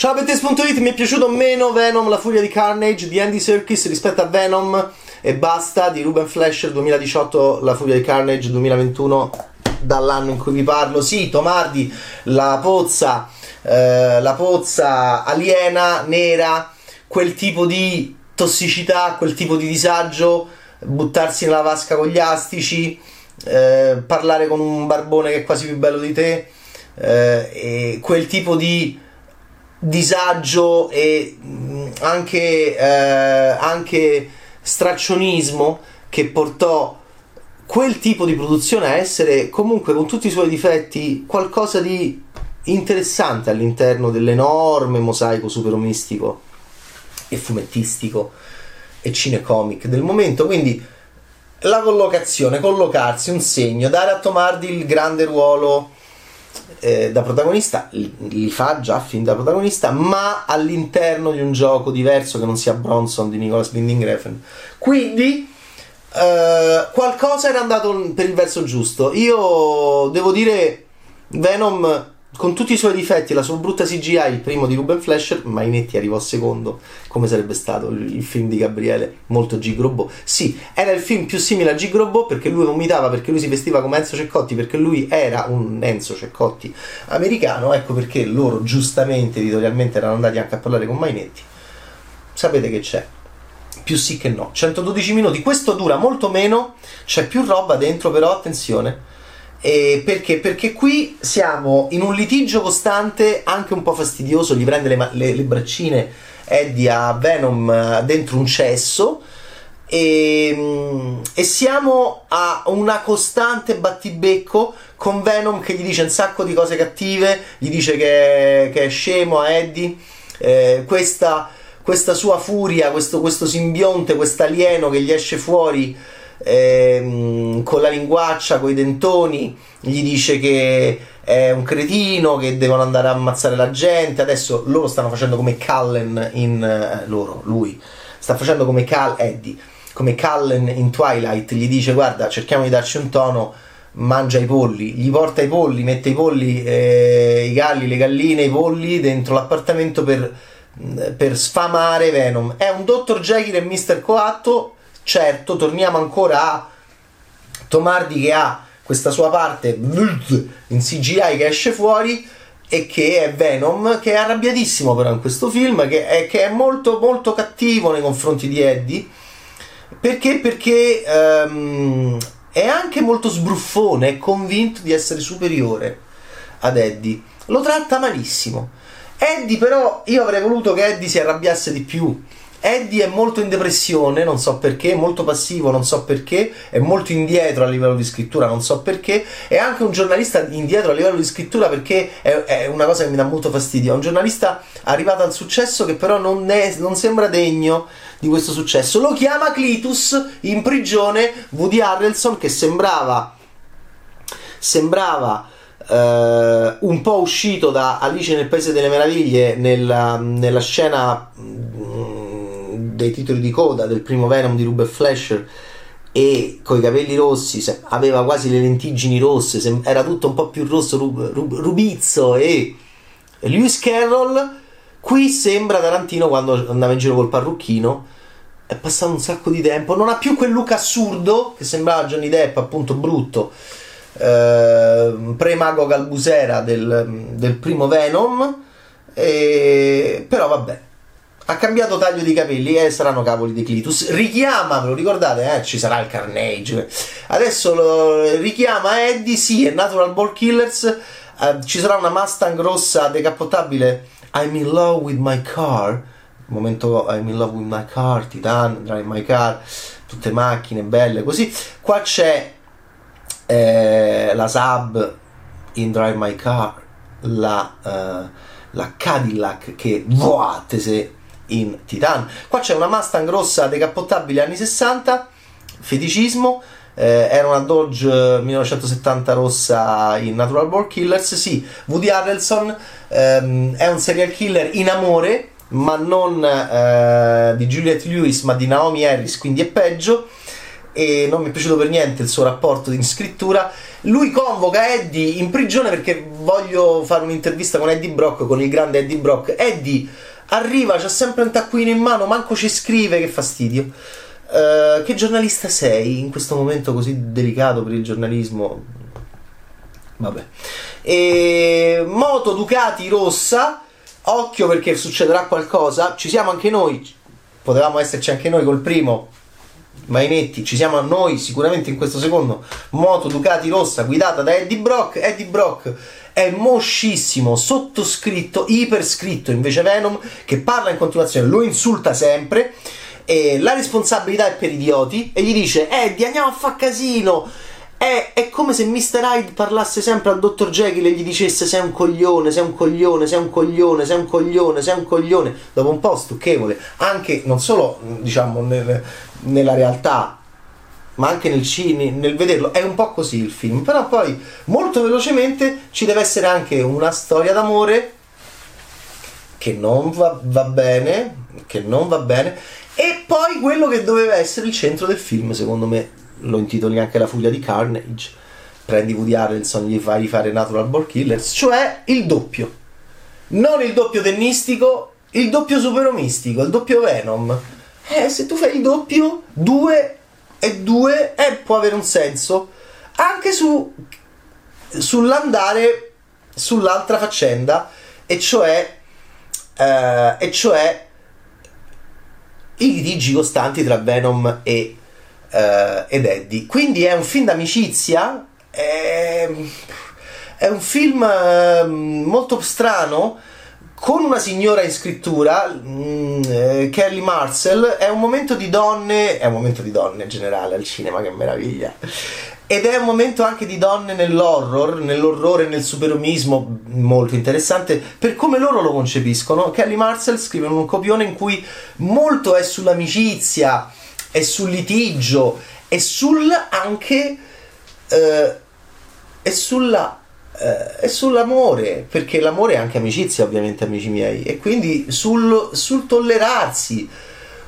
Ciao Bettes.it, mi è piaciuto meno Venom, la furia di Carnage di Andy Serkis rispetto a Venom e basta di Ruben Flasher 2018, la furia di Carnage 2021 dall'anno in cui vi parlo. Sì, Tomardi, la pozza, eh, la pozza aliena, nera, quel tipo di tossicità, quel tipo di disagio, buttarsi nella vasca con gli astici, eh, parlare con un barbone che è quasi più bello di te, eh, e quel tipo di disagio e mm, anche, eh, anche straccionismo che portò quel tipo di produzione a essere comunque con tutti i suoi difetti qualcosa di interessante all'interno dell'enorme mosaico superomistico e fumettistico e cinecomic del momento. Quindi la collocazione collocarsi un segno dare a Tomardi il grande ruolo eh, da protagonista, li, fa già fin da protagonista, ma all'interno di un gioco diverso che non sia Bronson di Nicholas Winding Refn. Quindi eh, qualcosa era andato per il verso giusto. Io devo dire, Venom con tutti i suoi difetti, la sua brutta CGI, il primo di Ruben Flasher, Mainetti arrivò secondo, come sarebbe stato il film di Gabriele, molto Gigrobo. Sì, era il film più simile a Gigrobo perché lui vomitava, perché lui si vestiva come Enzo Ceccotti, perché lui era un Enzo Ceccotti americano, ecco perché loro giustamente editorialmente erano andati anche a parlare con Mainetti. Sapete che c'è? Più sì che no. 112 minuti, questo dura molto meno, c'è più roba dentro, però attenzione e perché? Perché qui siamo in un litigio costante, anche un po' fastidioso, gli prende le, le, le braccine Eddie a Venom eh, dentro un cesso e, mm, e, siamo a una costante battibecco con Venom che gli dice un sacco di cose cattive, gli dice che, che è scemo a Eddie, eh, questa, questa, sua furia, questo, questo simbionte, questo alieno che gli esce fuori ehm, con la linguaccia, con i dentoni, gli dice che è un cretino, che devono andare a ammazzare la gente. Adesso loro stanno facendo come Cullen in eh, loro, lui sta facendo come Cal Eddie, come Cullen in Twilight, gli dice guarda, cerchiamo di darci un tono mangia i polli, gli porta i polli, mette i polli, eh, i galli, le galline, i polli dentro l'appartamento per, per sfamare Venom. È un Dr. Jekyll e Mr. Coatto Certo, torniamo ancora a Tomardi che ha questa sua parte in CGI che esce fuori e che è Venom che è arrabbiatissimo però in questo film che è, che è molto molto cattivo nei confronti di Eddie. Perché? Perché um, è anche molto sbruffone è convinto di essere superiore ad Eddie. Lo tratta malissimo. Eddie però io avrei voluto che Eddie si arrabbiasse di più Eddie è molto in depressione, non so perché, molto passivo, non so perché, è molto indietro a livello di scrittura, non so perché, è anche un giornalista indietro a livello di scrittura perché è, è una cosa che mi dà molto fastidio, è un giornalista arrivato al successo che però non, è, non sembra degno di questo successo. Lo chiama Clitus in prigione Woody Harrelson che sembrava sembrava uh, un po' uscito da Alice nel Paese delle Meraviglie nella, nella scena dei titoli di coda del primo Venom di Ruben Flasher e con i capelli rossi, aveva quasi le lentiggini rosse, era tutto un po' più rosso, rub, rub, rubizzo e Lewis Carroll. Qui sembra Tarantino quando andava in giro col parrucchino è passato un sacco di tempo non ha più quel look assurdo che sembrava Johnny Depp appunto brutto. Eh, pre-mago Galbusera del, del primo Venom e, però vabbè ha cambiato taglio di capelli e eh, saranno cavoli di Clitus. Richiama, ve lo ricordate? Eh? Ci sarà il Carnage. Adesso lo richiama Eddie, sì, è Natural Ball Killers. Eh, ci sarà una Mustang rossa decapottabile. I'm in love with my car. Momento I'm in love with my car, Titan, Drive My Car, tutte macchine belle così. Qua c'è eh, la Sub in Drive My Car, la, uh, la Cadillac che voate se in Titan. Qua c'è una Mustang rossa decappottabile anni 60, feticismo. Eh, era una Dodge 1970 rossa in Natural Born Killers. Sì, Woody Harrelson ehm, è un serial killer in amore, ma non eh, di Juliette Lewis, ma di Naomi Harris, quindi è peggio. E non mi è piaciuto per niente il suo rapporto in scrittura. Lui convoca Eddie in prigione perché voglio fare un'intervista con Eddie Brock, con il grande Eddie Brock. Eddie arriva, c'ha sempre un taccuino in mano, manco ci scrive, che fastidio. Uh, che giornalista sei in questo momento così delicato per il giornalismo? Vabbè. E moto Ducati rossa, occhio perché succederà qualcosa. Ci siamo anche noi, potevamo esserci anche noi col primo. Mainetti, ci siamo noi sicuramente in questo secondo. Moto Ducati rossa guidata da Eddie Brock. Eddie Brock è moscissimo, sottoscritto, iperscritto invece Venom che parla in continuazione, lo insulta sempre. E la responsabilità è per idioti e gli dice Eddie andiamo a fa casino è, è, come se Mr. Hyde parlasse sempre al dottor Jekyll e gli dicesse sei un coglione, sei un coglione, sei un coglione, sei un coglione, sei un coglione. Dopo un po' stucchevole, anche non solo diciamo nel, nella realtà, ma anche nel cinema, nel vederlo. È un po' così il film. Però poi molto velocemente ci deve essere anche una storia d'amore che non va, va bene, che non va bene. E poi quello che doveva essere il centro del film, secondo me, lo intitoli anche La fuglia di Carnage, prendi Woody Harrelson gli fai fare Natural Born Killers, cioè il doppio. Non il doppio tennistico, il doppio superomistico, il doppio Venom. Eh, se tu fai il doppio, due e due, eh, può avere un senso. Anche su, sull'andare sull'altra faccenda, e cioè, eh, e cioè i litigi costanti tra Venom e uh, ed Eddie. Quindi è un film d'amicizia, è, è un film uh, molto strano con una signora in scrittura, mm, eh, Kelly Marcel, è un momento di donne, è un momento di donne in generale al cinema, che meraviglia. Ed è un momento anche di donne nell'horror, nell'orrore, nel superomismo molto interessante per come loro lo concepiscono. Kelly Marcel scrive un copione in cui molto è sull'amicizia, è sul litigio, è sul anche eh, è sulla è sull'amore, perché l'amore è anche amicizia, ovviamente, amici miei, e quindi sul, sul tollerarsi,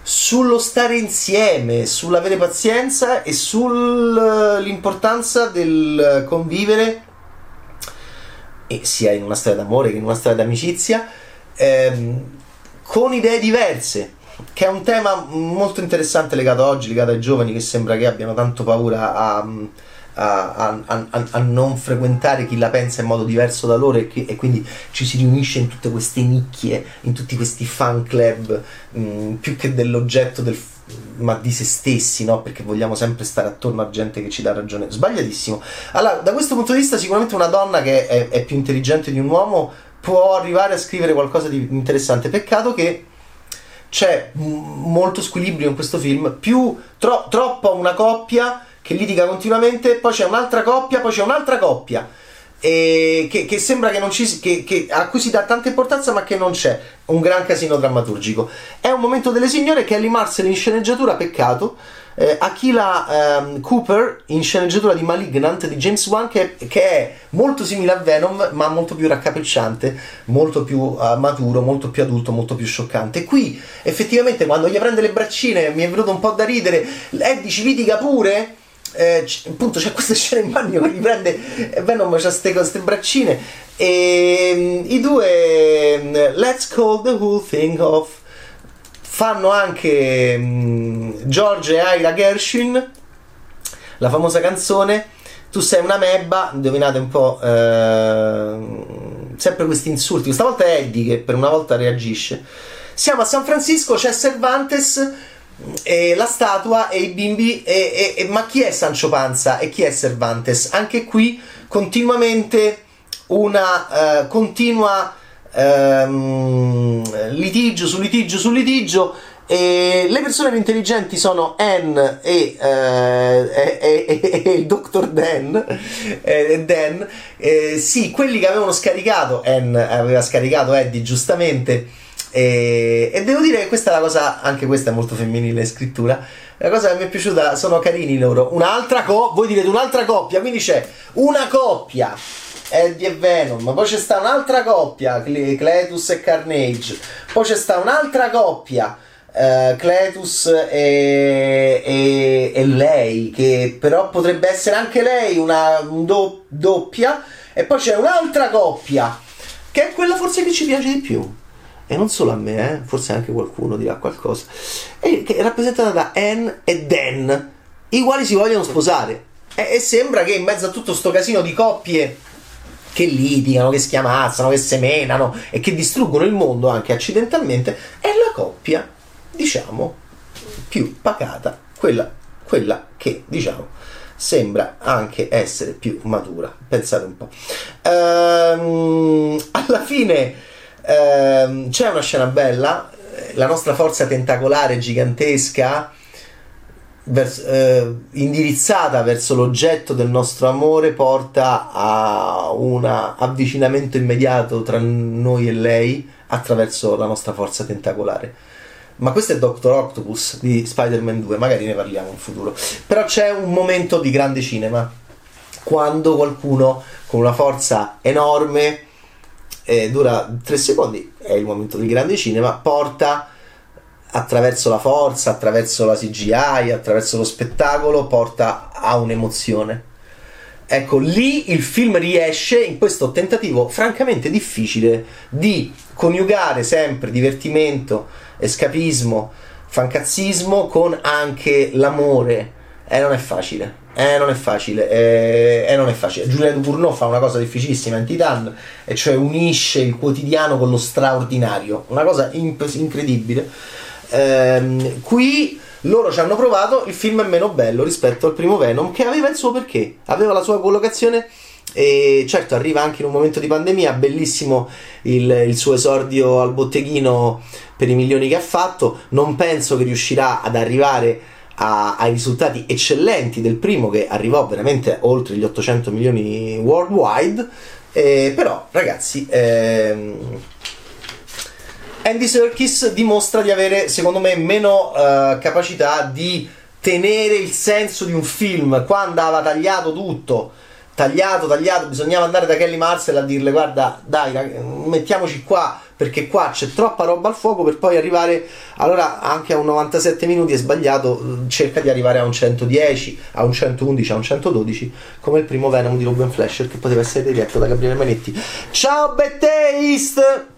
sullo stare insieme, sull'avere pazienza e sull'importanza del convivere, sia in una storia d'amore che in una storia d'amicizia, ehm, con idee diverse che è un tema molto interessante legato oggi, legato ai giovani che sembra che abbiano tanto paura a, a, a, a non frequentare chi la pensa in modo diverso da loro e, che, e, quindi ci si riunisce in tutte queste nicchie, in tutti questi fan club, mh, più che dell'oggetto del ma di se stessi, no? Perché vogliamo sempre stare attorno a gente che ci dà ragione. Sbagliatissimo. Allora, da questo punto di vista, sicuramente una donna che è, è più intelligente di un uomo può arrivare a scrivere qualcosa di interessante. Peccato che c'è molto squilibrio in questo film, più tro- troppo una coppia che litiga continuamente, poi c'è un'altra coppia, poi c'è un'altra coppia. Che, che, sembra che, non ci, che, che, a cui si dà tanta importanza ma che non c'è un gran casino drammaturgico. È un momento delle signore Kelly Marcel in sceneggiatura peccato. Eh, Akila ehm, Cooper in sceneggiatura di Malignant di James Wan che, che, è molto simile a Venom ma molto più raccapricciante molto più uh, maturo molto più adulto molto più scioccante. Qui effettivamente quando gli prende le braccine mi è venuto un po' da ridere. Eddie ci litiga pure eh, appunto c'è questa scena in bagno che gli prende Venom c'ha queste braccine e mm, i due mm, let's call the whole thing off fanno anche mh, George e Ira Gershwin, la famosa canzone Tu sei una mebba, indovinate un po', eh, sempre questi insulti. Questa volta è Eddie che per una volta reagisce. Siamo a San Francisco, c'è Cervantes, e la statua e i bimbi. E, e, e, ma chi è Sancho Panza e chi è Cervantes? Anche qui continuamente una uh, continua ehm, litigio su litigio su litigio. E le persone più intelligenti sono Anne e, e il dottor Dan. Eh, Dan. Eh, sì, quelli che avevano scaricato, Anne aveva scaricato Eddie giustamente. E, devo dire che questa è la cosa, anche questa è molto femminile scrittura. La cosa che mi è piaciuta sono carini loro. Un'altra coppia, voi direte un'altra coppia, quindi c'è una coppia Eddie e Venom, poi c'è sta un'altra coppia, Cletus e Carnage, poi c'è sta un'altra coppia, uh, Cletus e, e, e, lei, che però potrebbe essere anche lei una do, doppia, e poi c'è un'altra coppia, che è quella forse che ci piace di più. E non solo a me, eh? forse anche qualcuno dirà qualcosa. E che è rappresentata da Anne e Dan, i quali si vogliono sposare. E, e sembra che in mezzo a tutto sto casino di coppie che litigano, che schiamazzano, che semenano e che distruggono il mondo anche accidentalmente, è la coppia, diciamo, più pacata, quella, quella che, diciamo, sembra anche essere più matura. Pensate un po'. Ehm, alla fine ehm, c'è una scena bella, la nostra forza tentacolare gigantesca vers- eh, indirizzata verso l'oggetto del nostro amore porta a un avvicinamento immediato tra noi e lei attraverso la nostra forza tentacolare. Ma questo è Doctor Octopus di Spider-Man 2, magari ne parliamo in futuro. Però c'è un momento di grande cinema quando qualcuno con una forza enorme, eh, dura tre secondi, è il momento del grande cinema, porta attraverso la forza, attraverso la CGI, attraverso lo spettacolo, porta a un'emozione. Ecco, lì il film riesce in questo tentativo francamente difficile di coniugare sempre divertimento, escapismo, fancazzismo con anche l'amore. E eh, non è facile. Eh, non è facile, eh, eh, non è facile. Giulia Ducournau fa una cosa difficilissima in Titan, e cioè unisce il quotidiano con lo straordinario, una cosa imp- incredibile. Ehm, qui loro ci hanno provato, il film è meno bello rispetto al primo Venom che aveva il suo perché, aveva la sua collocazione e certo arriva anche in un momento di pandemia, bellissimo il, il suo esordio al botteghino per i milioni che ha fatto, non penso che riuscirà ad arrivare a, ai risultati eccellenti del primo che arrivò veramente oltre gli 800 milioni worldwide, eh, però ragazzi... Ehm, Andy Serkis dimostra di avere, secondo me, meno uh, capacità di tenere il senso di un film. Qua andava tagliato tutto, tagliato, tagliato, bisognava andare da Kelly Marcel a dirle guarda, dai, mettiamoci qua perché qua c'è troppa roba al fuoco per poi arrivare allora anche a un 97 minuti è sbagliato cerca di arrivare a un 110 a un 111 a un 112 come il primo Venom di Ruben Flasher che poteva essere diretto da Gabriele Manetti. Ciao Bettaste